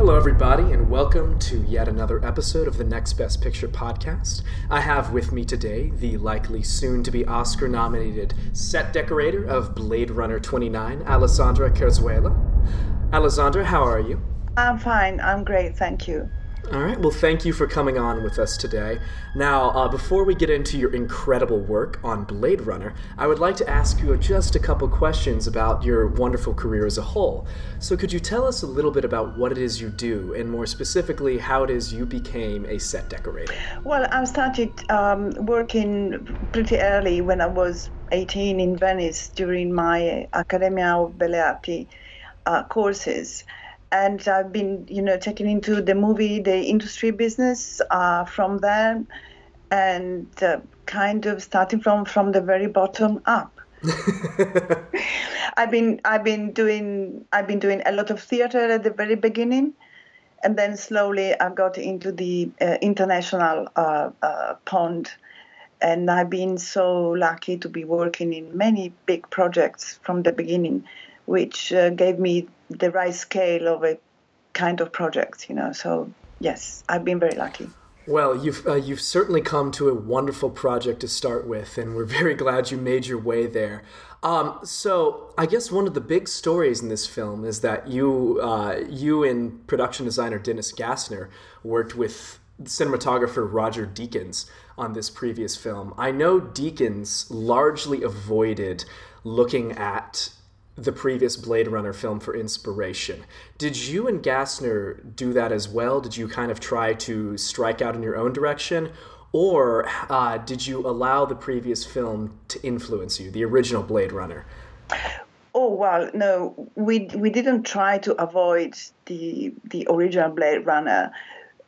Hello, everybody, and welcome to yet another episode of the Next Best Picture podcast. I have with me today the likely soon to be Oscar nominated set decorator of Blade Runner 29, Alessandra Querzola. Alessandra, how are you? I'm fine. I'm great. Thank you. All right. Well, thank you for coming on with us today. Now, uh, before we get into your incredible work on Blade Runner, I would like to ask you just a couple questions about your wonderful career as a whole. So, could you tell us a little bit about what it is you do, and more specifically, how it is you became a set decorator? Well, I started um, working pretty early when I was 18 in Venice during my Accademia of Belle Arti uh, courses and I've been, you know, taken into the movie, the industry business uh, from there, and uh, kind of starting from from the very bottom up. I've been I've been doing I've been doing a lot of theater at the very beginning, and then slowly I got into the uh, international uh, uh, pond. And I've been so lucky to be working in many big projects from the beginning, which uh, gave me the right scale of a kind of project, you know. So yes, I've been very lucky. Well, you've uh, you've certainly come to a wonderful project to start with, and we're very glad you made your way there. Um, so, I guess one of the big stories in this film is that you uh, you and production designer Dennis Gassner worked with cinematographer Roger Deakins on this previous film. I know Deakins largely avoided looking at the previous Blade Runner film for inspiration. Did you and Gassner do that as well? Did you kind of try to strike out in your own direction? Or uh, did you allow the previous film to influence you, the original Blade Runner? Oh well, no, we we didn't try to avoid the the original Blade Runner.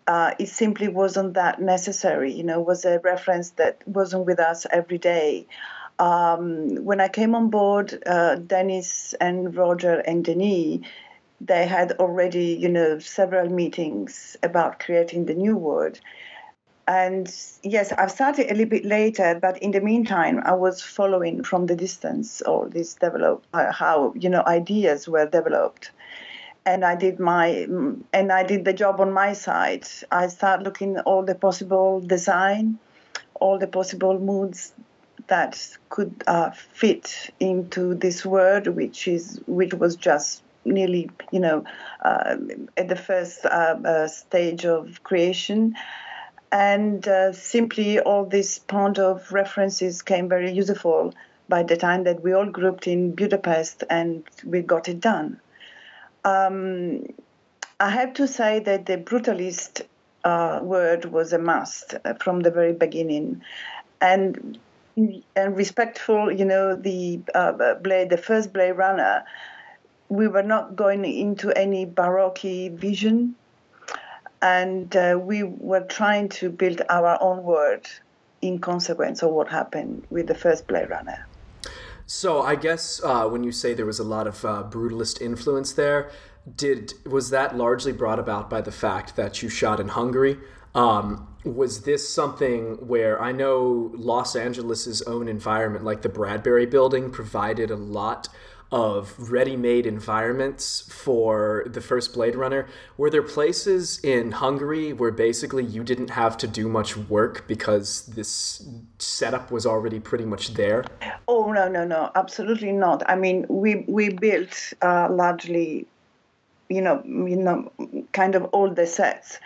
Uh, it simply wasn't that necessary. You know, was a reference that wasn't with us every day. Um, when I came on board, uh, Dennis and Roger and Denis, they had already, you know, several meetings about creating the new word. And yes, I've started a little bit later, but in the meantime, I was following from the distance all this develop, uh, how you know ideas were developed, and I did my and I did the job on my side. I started looking all the possible design, all the possible moods that could uh, fit into this word, which is which was just nearly, you know, uh, at the first uh, uh stage of creation. And uh, simply all this point of references came very useful by the time that we all grouped in Budapest and we got it done. Um, I have to say that the brutalist uh, word was a must from the very beginning. And and respectful, you know, the uh, Blade, the first Blade Runner, we were not going into any Baroque vision, and uh, we were trying to build our own world in consequence of what happened with the first Blade Runner. So I guess uh, when you say there was a lot of uh, brutalist influence there, did was that largely brought about by the fact that you shot in Hungary? Um, was this something where I know Los Angeles's own environment, like the Bradbury Building, provided a lot of ready-made environments for the first Blade Runner? Were there places in Hungary where basically you didn't have to do much work because this setup was already pretty much there? Oh no, no, no, absolutely not. I mean, we we built uh, largely you know, you know, kind of all the sets.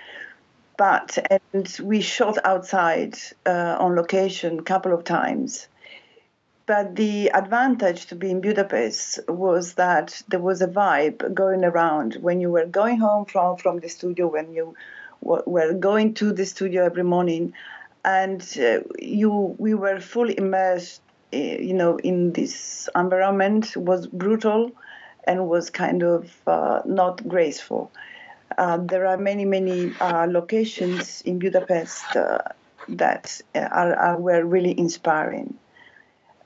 But and we shot outside uh, on location a couple of times. But the advantage to be in Budapest was that there was a vibe going around when you were going home from, from the studio, when you were going to the studio every morning, and uh, you we were fully immersed, uh, you know, in this environment. It was brutal, and was kind of uh, not graceful. Uh, there are many many uh, locations in Budapest uh, that are, are were really inspiring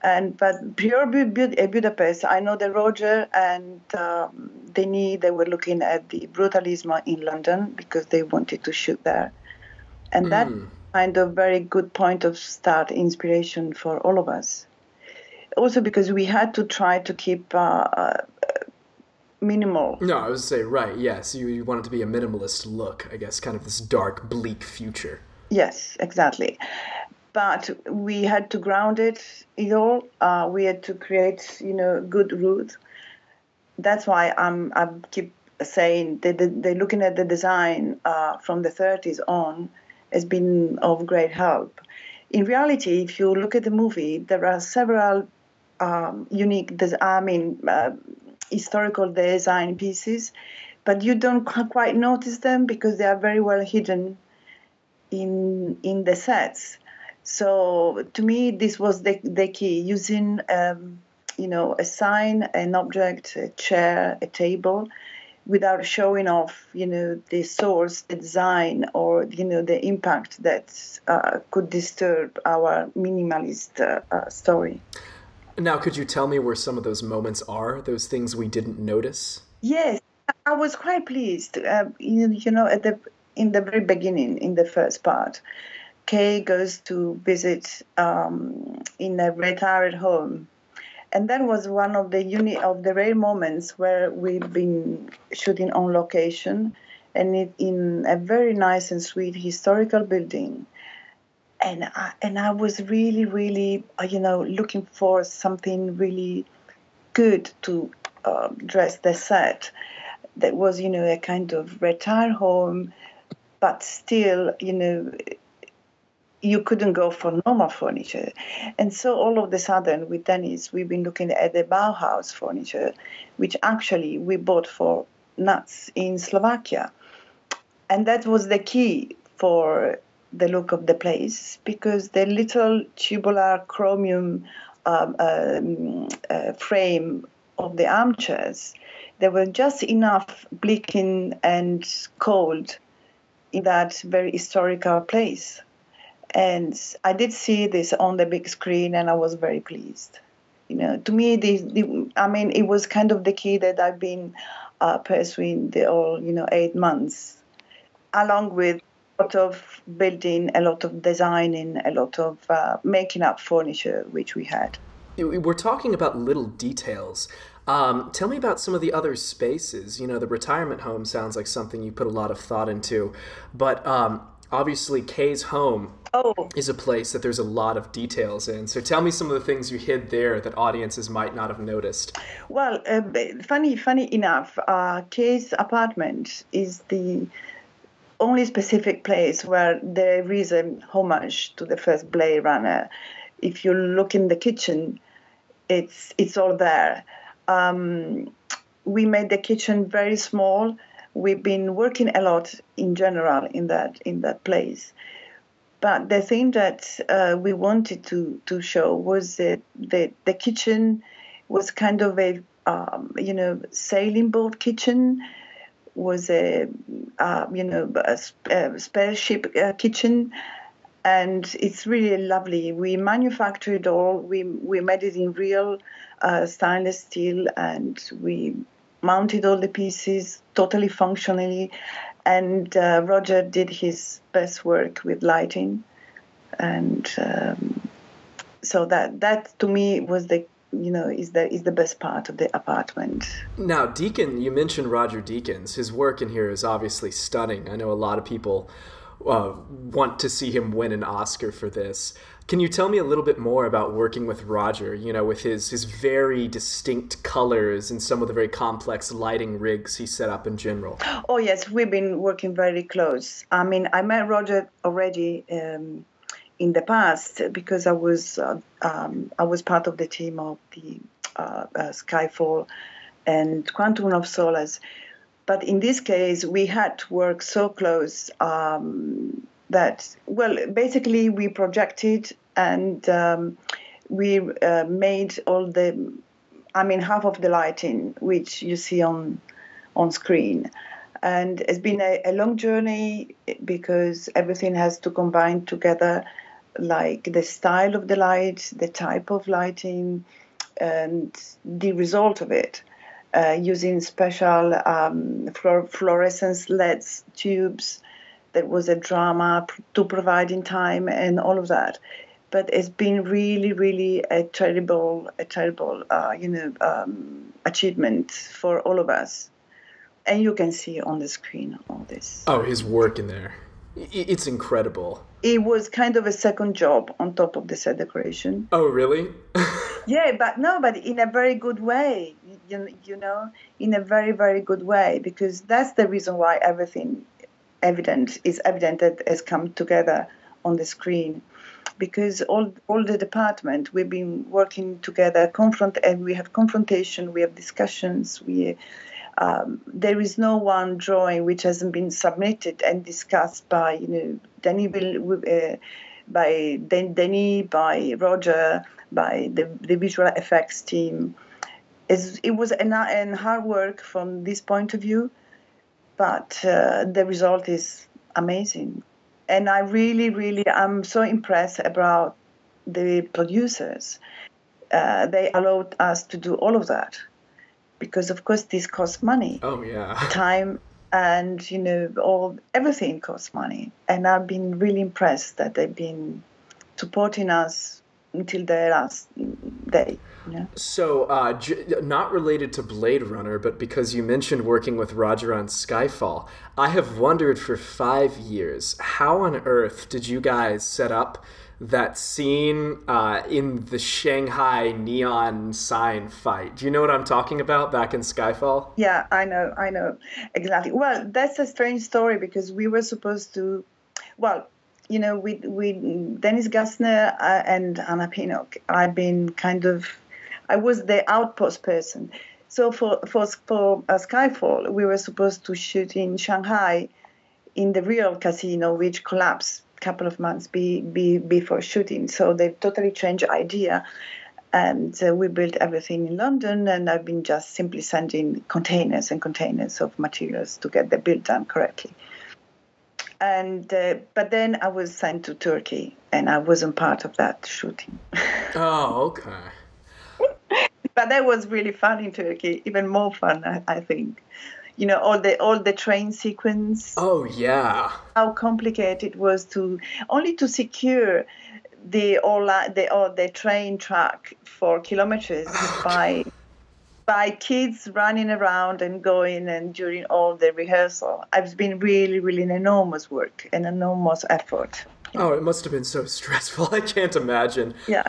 and but pure Budapest, I know that Roger and um, Denis they were looking at the brutalism in London because they wanted to shoot there, and mm. that kind of very good point of start inspiration for all of us. Also because we had to try to keep uh, uh, minimal. No, I was say right. Yes, you, you it to be a minimalist look. I guess kind of this dark, bleak future. Yes, exactly but we had to ground it, it all. Uh, we had to create, you know, good roots. That's why I'm I keep saying that they're looking at the design uh, from the 30s on has been of great help. In reality, if you look at the movie, there are several um, unique, I mean, uh, historical design pieces, but you don't quite notice them because they are very well hidden in in the sets. So to me, this was the, the key using, um, you know, a sign, an object, a chair, a table, without showing off, you know, the source, the design, or you know, the impact that uh, could disturb our minimalist uh, uh, story. Now, could you tell me where some of those moments are? Those things we didn't notice? Yes, I was quite pleased. Uh, you, you know, at the in the very beginning, in the first part Kay goes to visit um, in a retired home. And that was one of the uni- of the rare moments where we've been shooting on location, and it, in a very nice and sweet historical building. And I, and I was really, really, uh, you know, looking for something really good to uh, dress the set. That was, you know, a kind of retire home, but still, you know, you couldn't go for normal furniture. And so all of a sudden with Dennis, we've been looking at the Bauhaus furniture, which actually we bought for nuts in Slovakia. And that was the key for the look of the place because the little tubular chromium um, um, uh, frame of the armchairs, there were just enough blinking and cold in that very historical place and I did see this on the big screen, and I was very pleased. You know, to me, the, the I mean, it was kind of the key that I've been uh, pursuing the all you know eight months, along with lot of building, a lot of designing, a lot of uh, making up furniture, which we had. We're talking about little details. Um, tell me about some of the other spaces. You know, the retirement home sounds like something you put a lot of thought into, but um, obviously Kay's home oh. is a place that there's a lot of details in. So tell me some of the things you hid there that audiences might not have noticed. Well, uh, funny, funny enough, uh, Kay's apartment is the only specific place where there is a homage to the first Blade Runner. If you look in the kitchen, it's it's all there. Um, we made the kitchen very small we've been working a lot in general in that in that place. But the thing that uh, we wanted to, to show was that the, the kitchen was kind of a um, you know sailing boat kitchen was a uh, you know a, a spaceship uh, kitchen and it's really lovely. We manufactured all. We we made it in real uh, stainless steel, and we mounted all the pieces totally functionally. And uh, Roger did his best work with lighting, and um, so that that to me was the you know is the is the best part of the apartment. Now, deacon you mentioned Roger Deakins. His work in here is obviously stunning. I know a lot of people uh, want to see him win an Oscar for this. Can you tell me a little bit more about working with Roger, you know, with his, his very distinct colors and some of the very complex lighting rigs he set up in general? Oh, yes, we've been working very close. I mean, I met Roger already um, in the past because I was, uh, um, I was part of the team of the uh, uh, Skyfall and Quantum of Solace. But in this case, we had to work so close um, that, well, basically we projected and um, we uh, made all the, I mean, half of the lighting which you see on on screen. And it's been a, a long journey because everything has to combine together, like the style of the light, the type of lighting, and the result of it. Uh, using special um, fluorescence LEDs tubes. There was a drama to provide in time and all of that but it's been really, really a terrible, a terrible, uh, you know, um, achievement for all of us. And you can see on the screen all this. Oh, his work in there. It's incredible. It was kind of a second job on top of the set decoration. Oh, really? yeah, but no, but in a very good way. You, you know, in a very, very good way, because that's the reason why everything evident is evident that has come together on the screen because all all the department we've been working together confront and we have confrontation we have discussions we um, there is no one drawing which hasn't been submitted and discussed by you know Danny uh, by Denny by Roger by the, the visual effects team. It's, it was an, an hard work from this point of view but uh, the result is amazing. And I really, really, I'm so impressed about the producers. Uh, they allowed us to do all of that because, of course, this costs money. Oh yeah, time and you know all everything costs money. And I've been really impressed that they've been supporting us until the last day. So, uh, j- not related to Blade Runner, but because you mentioned working with Roger on Skyfall, I have wondered for five years how on earth did you guys set up that scene uh, in the Shanghai neon sign fight? Do you know what I'm talking about back in Skyfall? Yeah, I know, I know exactly. Well, that's a strange story because we were supposed to, well, you know, we Dennis Gassner uh, and Anna Pinnock. I've been kind of I was the outpost person. So for for for uh, Skyfall, we were supposed to shoot in Shanghai, in the real casino, which collapsed a couple of months be, be, before shooting. So they totally changed idea, and uh, we built everything in London. And I've been just simply sending containers and containers of materials to get the build done correctly. And uh, but then I was sent to Turkey, and I wasn't part of that shooting. oh, okay but that was really fun in Turkey, even more fun, I, I think. You know, all the all the train sequence. Oh yeah. How complicated it was to only to secure the all the all the train track for kilometers oh, by by kids running around and going and during all the rehearsal. It's been really, really an enormous work, an enormous effort. Oh, it must have been so stressful. I can't imagine. Yeah.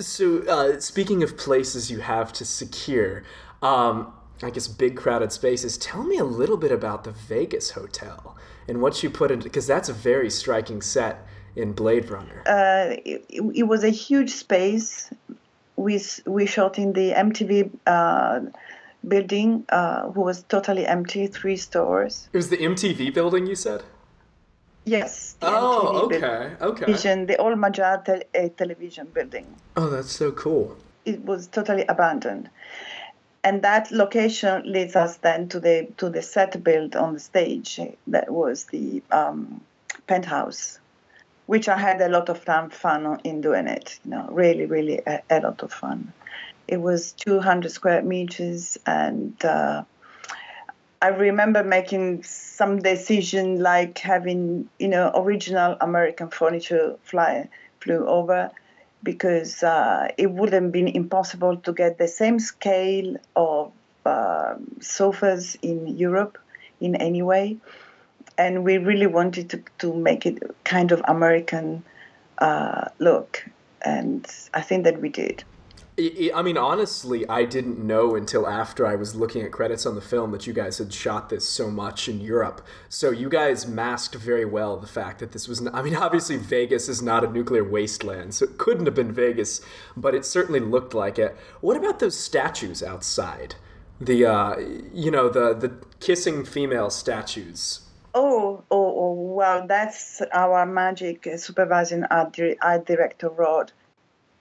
So, uh, speaking of places you have to secure, um, I guess big crowded spaces, tell me a little bit about the Vegas Hotel and what you put into, because that's a very striking set in Blade Runner. Uh, it, it, was a huge space. We, we shot in the MTV uh, building, uh, who was totally empty, three stores. It was the MTV building, you said? Yes. Oh, okay, okay. Vision, the old Magyar uh, television building. Oh, that's so cool. It was totally abandoned, and that location leads us then to the to the set built on the stage. That was the um, penthouse, which I had a lot of fun in doing it. You know, really, really a, a lot of fun. It was 200 square meters and. Uh, I remember making some decision like having, you know, original American furniture fly flew over because uh, it would have been impossible to get the same scale of uh, sofas in Europe in any way. And we really wanted to, to make it kind of American uh, look. and I think that we did. I mean, honestly, I didn't know until after I was looking at credits on the film that you guys had shot this so much in Europe. So you guys masked very well the fact that this was. I mean, obviously Vegas is not a nuclear wasteland, so it couldn't have been Vegas, but it certainly looked like it. What about those statues outside? The uh, you know the the kissing female statues. Oh, oh, oh, well, that's our magic supervising art, director, Rod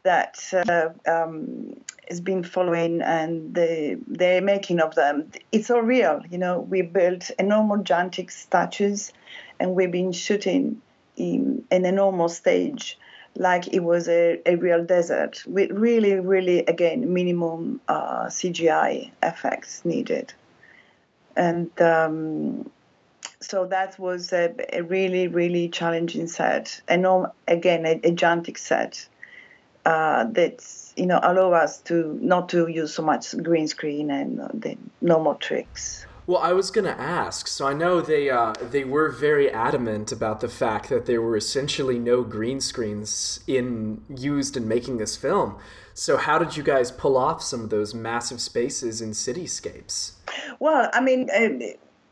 that uh, um, has been following and the the making of them. It's all real, you know. We built enormous gigantic statues, and we've been shooting in an enormous stage, like it was a, a real desert, with really, really again minimum uh, CGI effects needed, and. Um, so that was a, a, really, really challenging set. Enorm- again, a, a gigantic set uh, that you know allow us to not to use so much green screen and uh, the normal tricks. Well, I was going to ask. So I know they uh, they were very adamant about the fact that there were essentially no green screens in used in making this film. So how did you guys pull off some of those massive spaces in cityscapes? Well, I mean.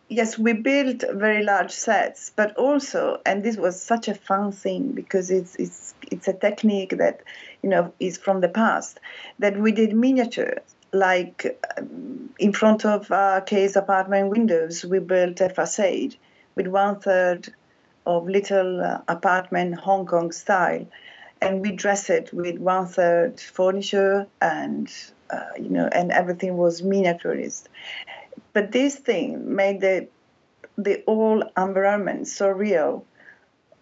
Yes, we built very large sets, but also, and this was such a fun thing because it's it's it's a technique that you know is from the past that we did miniature like um, in front of uh, Kay's apartment windows we built a facade with one third of little uh, apartment hong kong style and we dress it with one third furniture and uh, you know and everything was miniaturized but this thing made the the whole environment so real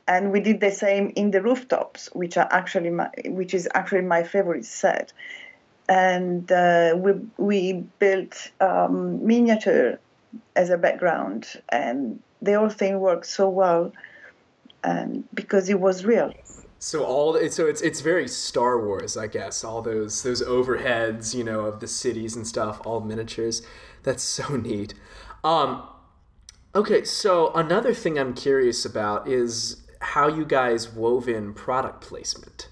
and we did the same in the rooftops, which are actually my, which is actually my favorite set. And uh, we we built um, miniature as a background, and the whole thing worked so well, and because it was real. So all so it's it's very Star Wars, I guess. All those those overheads, you know, of the cities and stuff, all miniatures. That's so neat. Um, okay, so another thing I'm curious about is how you guys wove in product placement.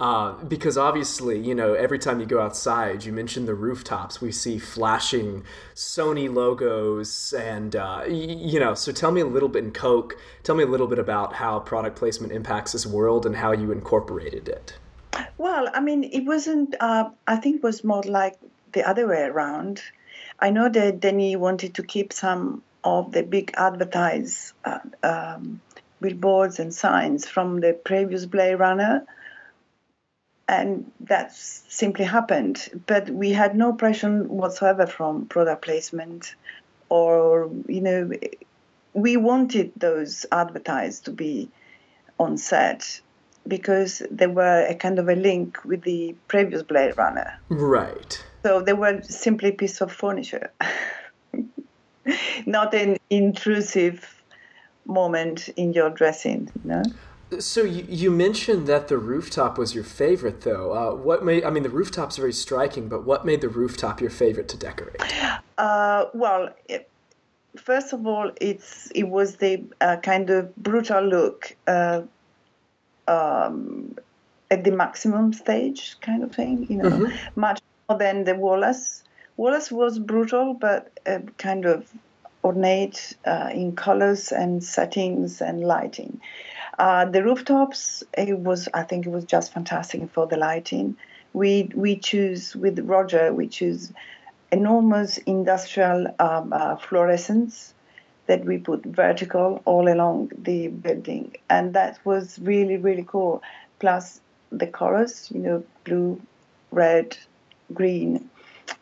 Uh, because obviously, you know, every time you go outside, you mentioned the rooftops. We see flashing Sony logos, and uh, y- you know. So tell me a little bit in Coke. Tell me a little bit about how product placement impacts this world and how you incorporated it. Well, I mean, it wasn't. Uh, I think it was more like the other way around. I know that Denis wanted to keep some of the big advertise uh, um, billboards and signs from the previous Blade Runner. And that simply happened. But we had no pressure whatsoever from product placement or, you know, we wanted those advertised to be on set because they were a kind of a link with the previous Blade Runner. Right. So they were simply a piece of furniture, not an intrusive moment in your dressing. Know? So you, you mentioned that the rooftop was your favorite, though. Uh, what made? I mean, the rooftop's very striking, but what made the rooftop your favorite to decorate? Uh, well, it, first of all, it's it was the uh, kind of brutal look uh, um, at the maximum stage, kind of thing. You know, mm-hmm. much than the Wallace. Wallace was brutal, but uh, kind of ornate uh, in colors and settings and lighting. Uh, the rooftops, it was I think it was just fantastic for the lighting. We we choose with Roger, we choose enormous industrial um, uh, fluorescence that we put vertical all along the building, and that was really really cool. Plus the colors, you know, blue, red, green,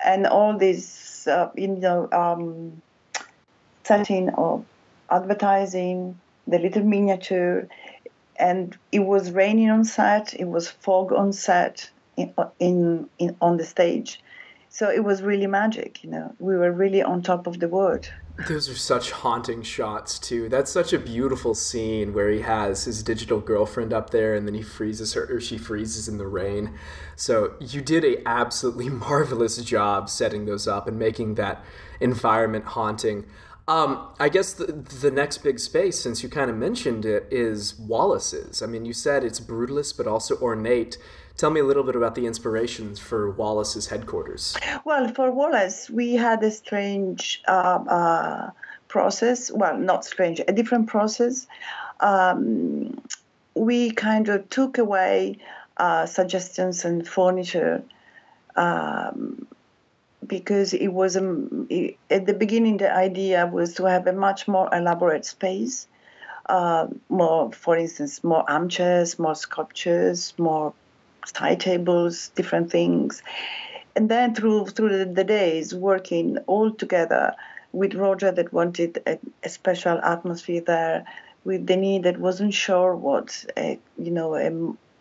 and all these uh, you know um, setting of advertising, the little miniature, and it was raining on set. It was fog on set in, in, in on the stage, so it was really magic. You know, we were really on top of the world. Those are such haunting shots too. That's such a beautiful scene where he has his digital girlfriend up there and then he freezes her or she freezes in the rain. So you did a absolutely marvelous job setting those up and making that environment haunting. Um, I guess the, the next big space, since you kind of mentioned it, is Wallace's. I mean, you said it's brutalist but also ornate. Tell me a little bit about the inspirations for Wallace's headquarters. Well, for Wallace, we had a strange uh, uh, process. Well, not strange, a different process. Um, we kind of took away uh, suggestions and furniture um, because it was um, it, at the beginning the idea was to have a much more elaborate space uh, more for instance more armchairs more sculptures more side tables different things and then through through the, the days working all together with roger that wanted a, a, special atmosphere there with Denis that wasn't sure what a, you know a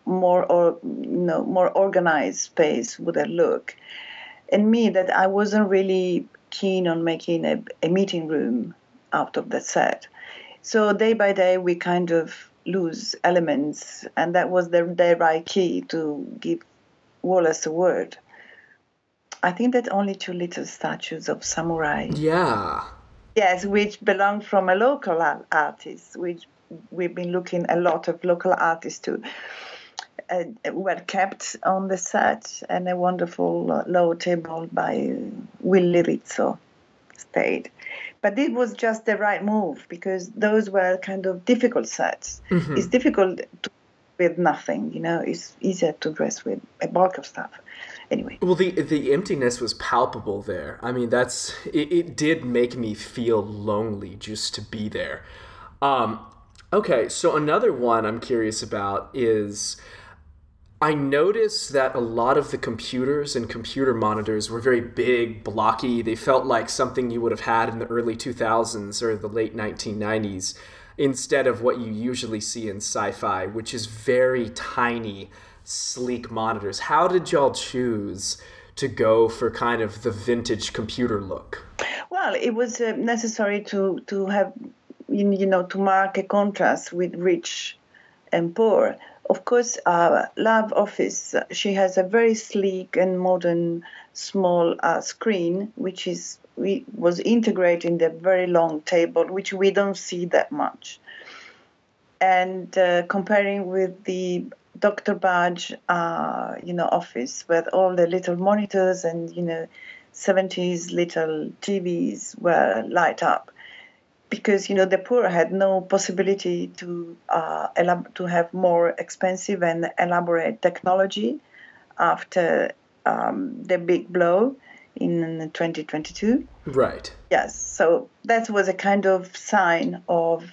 more or you know more organized space would look and me that I wasn't really keen on making a, a meeting room out of the set. So day by day, we kind of lose elements, and that was the, the right key to give Wallace a word. I think that only two little statues of samurai. Yeah. Yes, which belong from a local artist, which we've been looking a lot of local artists too uh, were kept on the set, and a wonderful uh, low table by Willy Rizzo stayed. But it was just the right move because those were kind of difficult sets. Mm-hmm. It's difficult to with nothing, you know. It's easier to dress with a bulk of stuff. Anyway. Well, the the emptiness was palpable there. I mean, that's it, it did make me feel lonely just to be there. Um, okay, so another one I'm curious about is I noticed that a lot of the computers and computer monitors were very big, blocky. They felt like something you would have had in the early 2000s or the late 1990s instead of what you usually see in sci fi, which is very tiny, sleek monitors. How did y'all choose to go for kind of the vintage computer look? Well, it was uh, necessary to, to have, you know, to mark a contrast with rich and poor of course, uh, Love Office, she has a very sleek and modern small uh, screen, which is we, was integrated in the very long table, which we don't see that much. And uh, comparing with the Dr. Badge, uh, you know, office with all the little monitors and you know, 70s little TVs were light up because you know the poor had no possibility to uh, elab- to have more expensive and elaborate technology after um, the big blow in 2022. Right. Yes. So that was a kind of sign of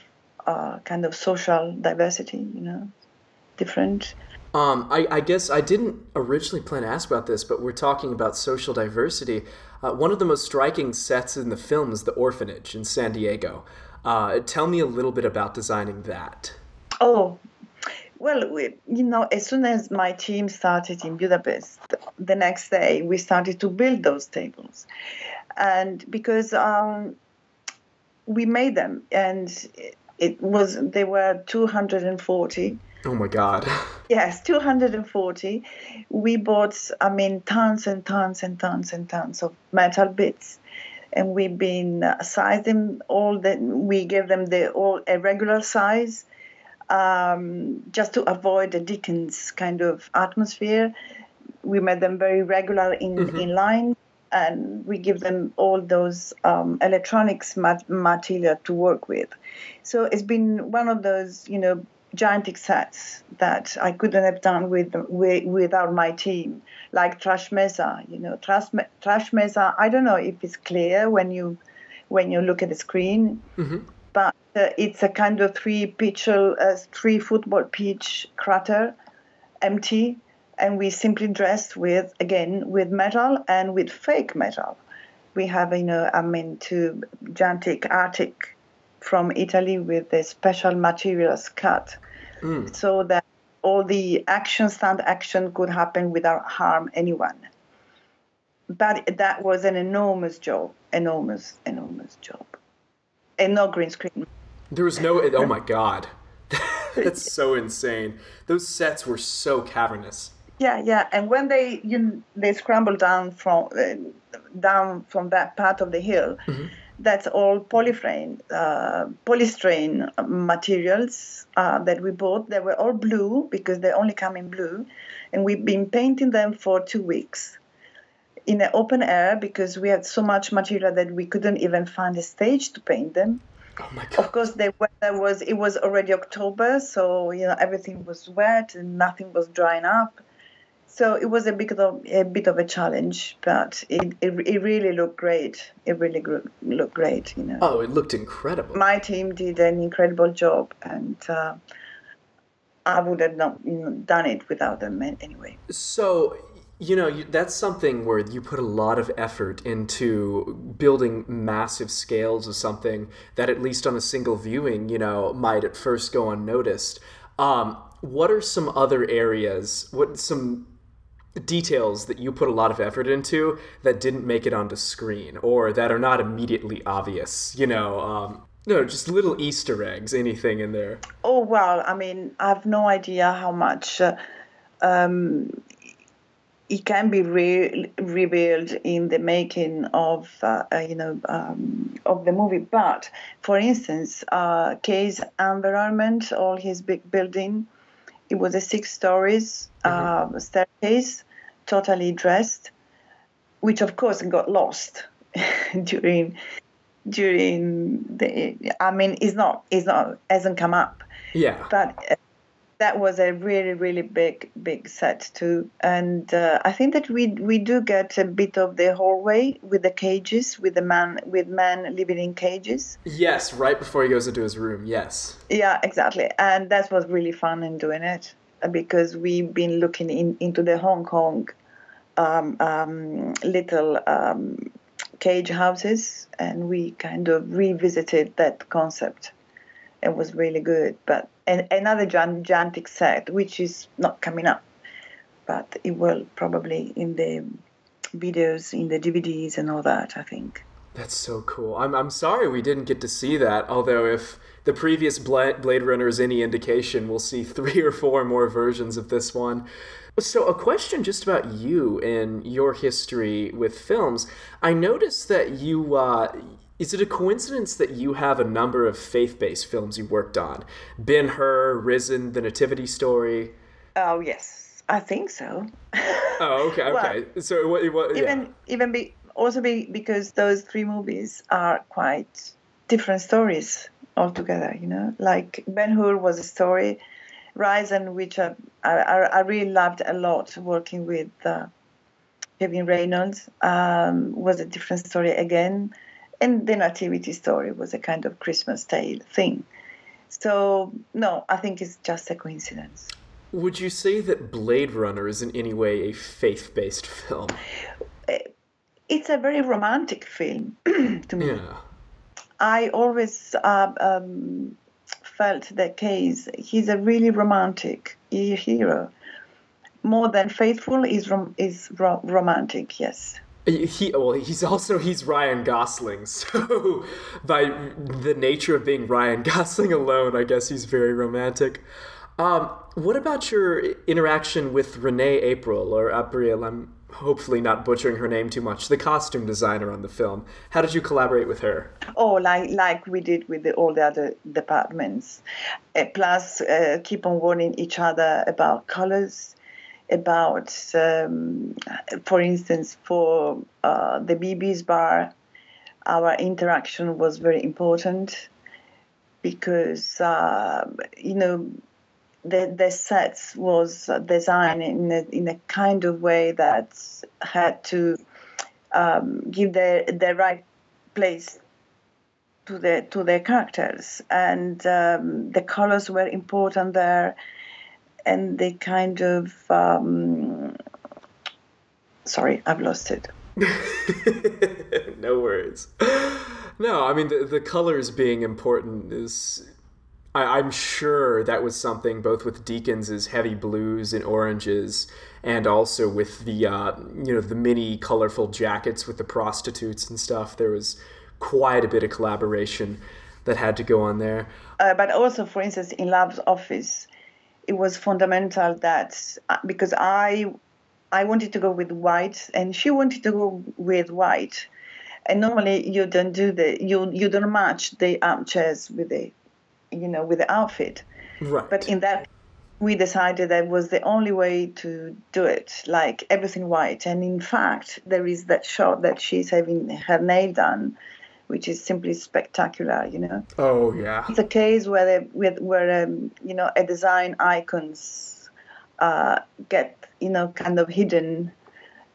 uh, kind of social diversity. You know, different. Um, I, I guess I didn't originally plan to ask about this, but we're talking about social diversity. Uh, one of the most striking sets in the film is the orphanage in San Diego. Uh, tell me a little bit about designing that. Oh, well, we, you know, as soon as my team started in Budapest, the next day we started to build those tables, and because um, we made them, and it was they were 240 Oh my God. Yes, 240. We bought, I mean, tons and tons and tons and tons of metal bits. And we've been sizing all. That we gave them the all a regular size, um, just to avoid the Dickens kind of atmosphere. We made them very regular in mm-hmm. in line, and we give them all those um, electronics mat- material to work with. So it's been one of those, you know, gigantic sets that I couldn't have done with, with without my team, like Trash Mesa. You know, Trash, Trash Mesa. I don't know if it's clear when you when you look at the screen, mm-hmm. but uh, it's a kind of three pitch, uh, three football pitch crater, empty, and we simply dressed with again with metal and with fake metal. We have, you know, I mean, two gigantic Arctic from Italy with the special materials cut mm. so that all the action, stand action could happen without harm anyone. But that was an enormous job, enormous, enormous job. And no green screen. There was no, oh my God. That's so insane. Those sets were so cavernous. Yeah, yeah. And when they you they scrambled down from uh, down from that part of the hill, mm-hmm that's all polyframe, uh, polystyrene materials uh, that we bought. They were all blue because they only come in blue, and we've been painting them for two weeks in the open air because we had so much material that we couldn't even find a stage to paint them. Oh my god! Of course, the weather was it was already October, so you know everything was wet and nothing was drying up. So it was a bit of a bit of a challenge, but it, it, it really looked great. It really gr- looked great, you know. Oh, it looked incredible. My team did an incredible job, and uh, I would have not you know, done it without them anyway. So you know you, that's something where you put a lot of effort into building massive scales of something that at least on a single viewing you know might at first go unnoticed um, what are some other areas what some details that you put a lot of effort into that didn't make it onto screen or that are not immediately obvious you know um, no, just little Easter eggs, anything in there. Oh well, I mean, I have no idea how much uh, um, it can be re- revealed in the making of uh, uh, you know um, of the movie. But for instance, uh, Kay's environment, all his big building, it was a six stories mm-hmm. staircase, totally dressed, which of course got lost during during the. I mean, it's not it's not hasn't come up. Yeah. But that was a really really big big set too. And uh, i think that we we do get a bit of the hallway with the cages with the man with men living in cages. Yes right before he goes into his room yes. Yeah exactly. And that was really fun in doing it because we've been looking in, into the hong kong um, um, little um, cage houses and we kind of revisited that concept. It was really good but and another gigantic set, which is not coming up, but it will probably in the videos, in the DVDs, and all that. I think. That's so cool. I'm I'm sorry we didn't get to see that. Although if the previous Blade Runner is any indication, we'll see three or four more versions of this one. So, a question just about you and your history with films. I noticed that you uh, is it a coincidence that you have a number of faith-based films you worked on? Ben Hur, Risen, The Nativity Story. Oh yes, I think so. oh okay, okay. well, so what? what yeah. Even even be, also be, because those three movies are quite different stories altogether. You know, like Ben Hur was a story, Risen, which I, I, I really loved a lot working with. Uh, Kevin Reynolds um, was a different story again and the nativity story was a kind of Christmas tale thing. So no, I think it's just a coincidence. Would you say that Blade Runner is in any way a faith-based film? It's a very romantic film to me. Yeah. I always uh, um, felt that Case, he's a really romantic hero. More than faithful is rom- is ro- romantic, yes. He well, he's also he's Ryan Gosling, so by the nature of being Ryan Gosling alone, I guess he's very romantic. Um, what about your interaction with Renee April or April? I'm hopefully not butchering her name too much. The costume designer on the film. How did you collaborate with her? Oh, like like we did with the, all the other departments. Uh, plus, uh, keep on warning each other about colors about, um, for instance, for uh, the Bibi's bar, our interaction was very important because, uh, you know, the, the sets was designed in a, in a kind of way that had to um, give the, the right place to the to their characters. And um, the colors were important there and they kind of um, sorry i've lost it no worries no i mean the, the colors being important is I, am sure that was something both with Deakins' heavy blues and oranges, and also with the uh, you know the mini colorful jackets with the prostitutes and stuff. There was quite a bit of collaboration that had to go on there. Uh, but also, for instance, in Love's office, it was fundamental that uh, because I I wanted to go with white and she wanted to go with white, and normally you don't do the you you don't match the armchairs with the you know with the outfit. Right. But in that we decided that was the only way to do it like everything white. And in fact there is that shot that she's having her nail done which is simply spectacular you know oh yeah it's a case where they, where, where um, you know a design icons uh, get you know kind of hidden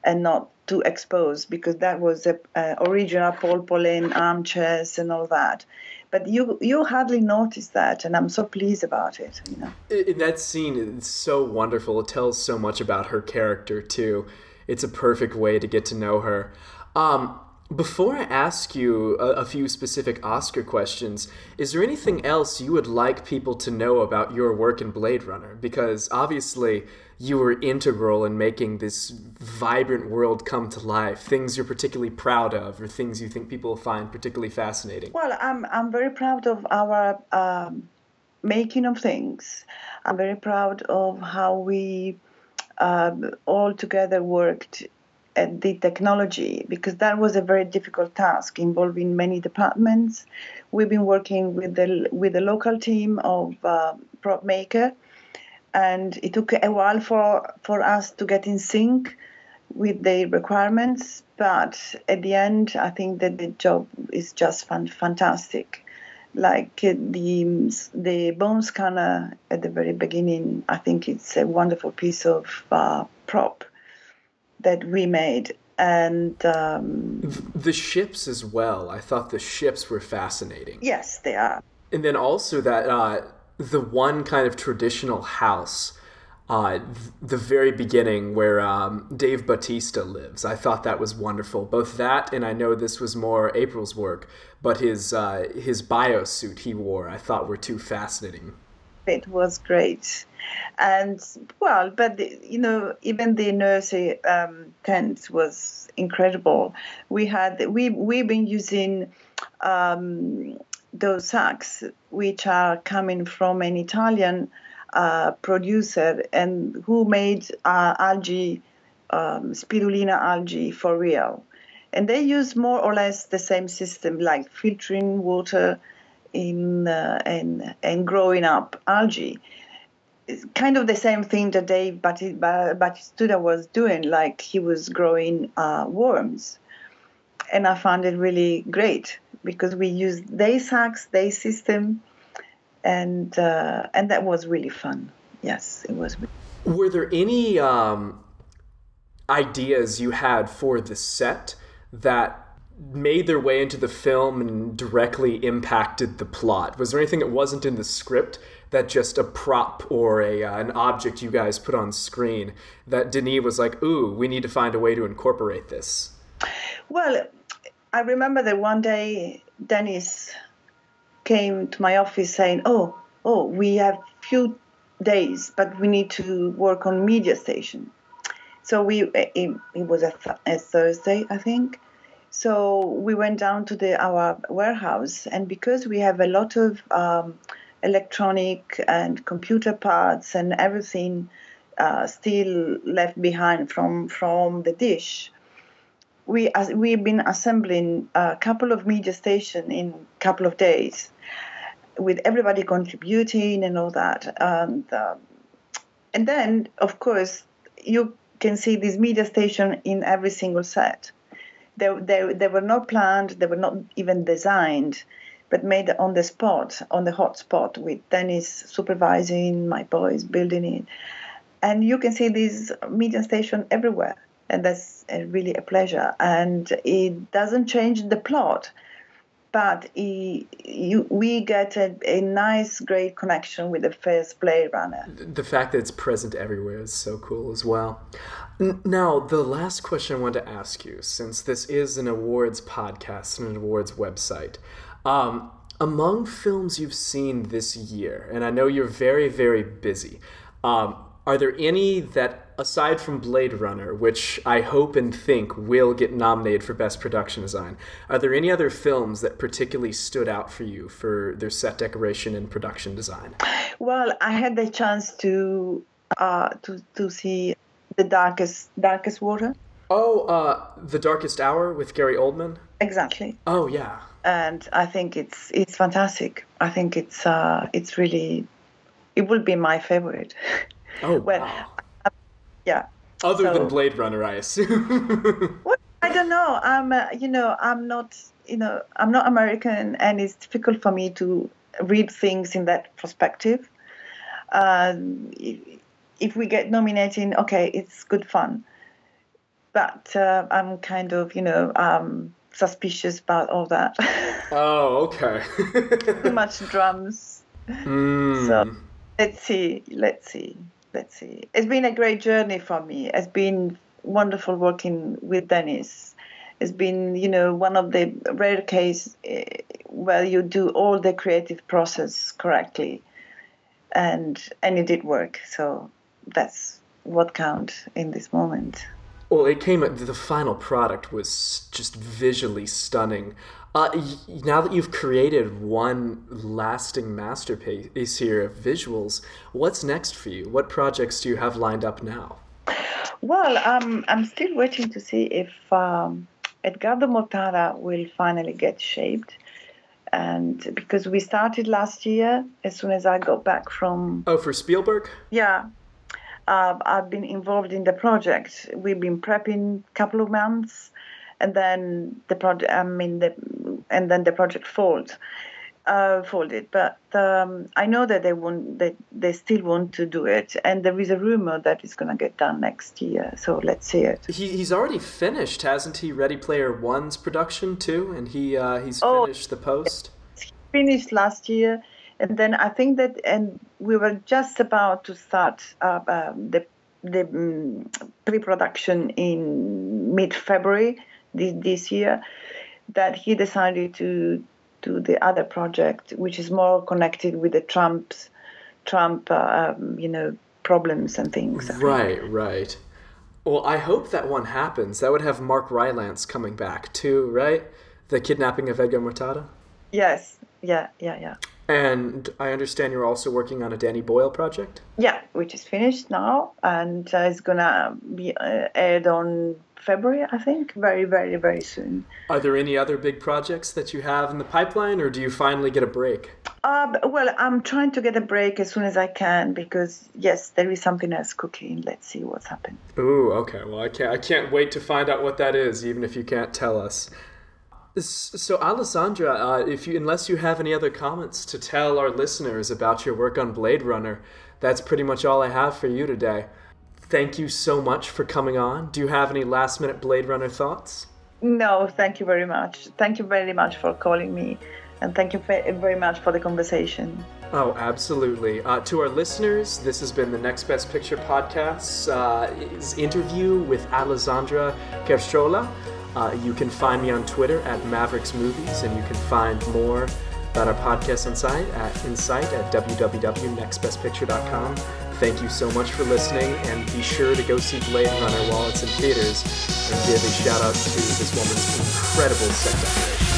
and not too exposed because that was a, original Paul Paulin armchairs and all that. But you you hardly notice that, and I'm so pleased about it. You know, in that scene, it's so wonderful. It tells so much about her character too. It's a perfect way to get to know her. Um, before I ask you a, a, few specific Oscar questions, is there anything else you would like people to know about your work in Blade Runner? Because obviously, you were integral in making this vibrant world come to life. Things you're particularly proud of, or things you think people find particularly fascinating. Well, I'm I'm very proud of our um, making of things. I'm very proud of how we um, all together worked at the technology because that was a very difficult task involving many departments. We've been working with the with the local team of uh, prop maker, and it took a while for for us to get in sync with the requirements. But at the end, I think that the job is just fun, fantastic. Like uh, the the bone scanner at the very beginning, I think it's a wonderful piece of uh, prop that we made and um, the ships as well i thought the ships were fascinating yes they are and then also that uh, the one kind of traditional house uh, the very beginning where um, Dave Bautista lives. I thought that was wonderful. Both that and I know this was more April's work, but his uh, his bio suit he wore I thought were too fascinating. It was great and well, but the, you know, even the nursery um, tent was incredible. We had we we've been using um, those sacks, which are coming from an Italian uh, producer and who made uh, algae, um, spirulina algae for real. And they use more or less the same system, like filtering water in uh, and and growing up algae It's kind of the same thing that Dave Bautista was doing, like he was growing uh, worms. And I found it really great because we used their sacks, their system, and uh, and that was really fun. Yes, it was. Were there any um, ideas you had for the set that made their way into the film and directly impacted the plot? Was there anything that wasn't in the script that just a prop or a uh, an object you guys put on screen that Denis was like, "Ooh, we need to find a way to incorporate this." Well, I remember that one day Denis came to my office saying, "Oh, oh, we have few days, but we need to work on media station." So we it, it was a, th- a Thursday, I think. So we went down to the our warehouse, and because we have a lot of um, electronic and computer parts and everything uh, still left behind from from the dish. We uh, we've been assembling a couple of media stations in a couple of days, with everybody contributing and all that, and uh, and then of course you can see this media station in every single set. They, they, they were not planned, they were not even designed but made on the spot, on the hot spot, with Denis supervising, my boys building it. And you can see this media station everywhere. And that's really a pleasure. And it doesn't change the plot, but it, you, we get a, a, nice, great connection with the first Blade Runner. The fact that it's present everywhere is so cool as well. Now, the last question I want to ask you, since this is an awards podcast and an awards website, um, among films you've seen this year, and I know you're very, very busy, um, are there any that, aside from Blade Runner, which I hope and think will get nominated for Best Production Design, are there any other films that particularly stood out for you for their set decoration and production design? Well, I had the chance to uh, to to see the darkest darkest water. Oh, uh, The Darkest Hour with Gary Oldman? Exactly. Oh, yeah. And I think it's it's fantastic. I think it's uh, it's really it will be my favorite. Oh, well, wow. yeah. Other so- than Blade Runner, I assume. Well, I don't know. I'm, uh, you know, I'm not, you know, I'm not American, and it's difficult for me to read things in that perspective. Um, if, if we get nominated, okay, it's good fun. But uh, I'm kind of, you know, um, suspicious about all that. oh, okay. Too much drums. Mm. So let's see, let's see, let's see. It's been a great journey for me. It's been wonderful working with Denis. It's been, you know, one of the rare cases uh, where you do all the creative process correctly, and and it did work. So that's what counts in this moment. Well, it came. The final product was just visually stunning. Uh, now that you've created one lasting masterpiece here of visuals, what's next for you? What projects do you have lined up now? Well, um, I'm still waiting to see if um, Edgardo Mortara will finally get shaped. And because we started last year, as soon as I got back from, Oh, for Spielberg? yeah, uh, I've been involved in the project. We've been prepping a couple of months, and then the project, I mean, the, and then the project folded. Uh, folded, but um, I know that they want, they, they still want to do it, and there is a rumor that it's gonna get done next year. So let's see it. He, he's already finished, hasn't he? Ready Player One's production too, and he uh, he's Oh. finished the post. finished last year, and then I think that, and we were just about to start uh, um, the the um, pre-production in mid-February this, this year. That he decided to do the other project, which is more connected with the Trump's Trump, uh, um, you know, problems and things. Right, right. Well, I hope that one happens. That would have Mark Rylance coming back too, right? The kidnapping of Edgar Mortara. Yes, yeah, yeah, yeah. And I understand you're also working on a Danny Boyle project. Yeah, which is finished now and uh, it's gonna be uh, aired on February, I think, very, very, very soon. Are there any other big projects that you have in the pipeline, or do you finally get a break? Uh, well, I'm trying to get a break as soon as I can because yes, there is something else cooking. Let's see what's happened. Ooh, okay. Well, I can't. I can't wait to find out what that is, even if you can't tell us. So, Alessandra, uh, if you, unless you have any other comments to tell our listeners about your work on Blade Runner, that's pretty much all I have for you today. Thank you so much for coming on. Do you have any last-minute Blade Runner thoughts? No, thank you very much. Thank you very much for calling me, and thank you very much for the conversation. Oh, absolutely. Uh, to our listeners, this has been the Next Best Picture podcast's uh, interview with Alessandra Querzola. Uh, you can find me on Twitter at Mavericks Movies, and you can find more about our podcast inside at insight at www.nextbestpicture.com. Thank you so much for listening, and be sure to go see Blade Runner while it's in theaters, and give a shout out to this woman's incredible set decoration.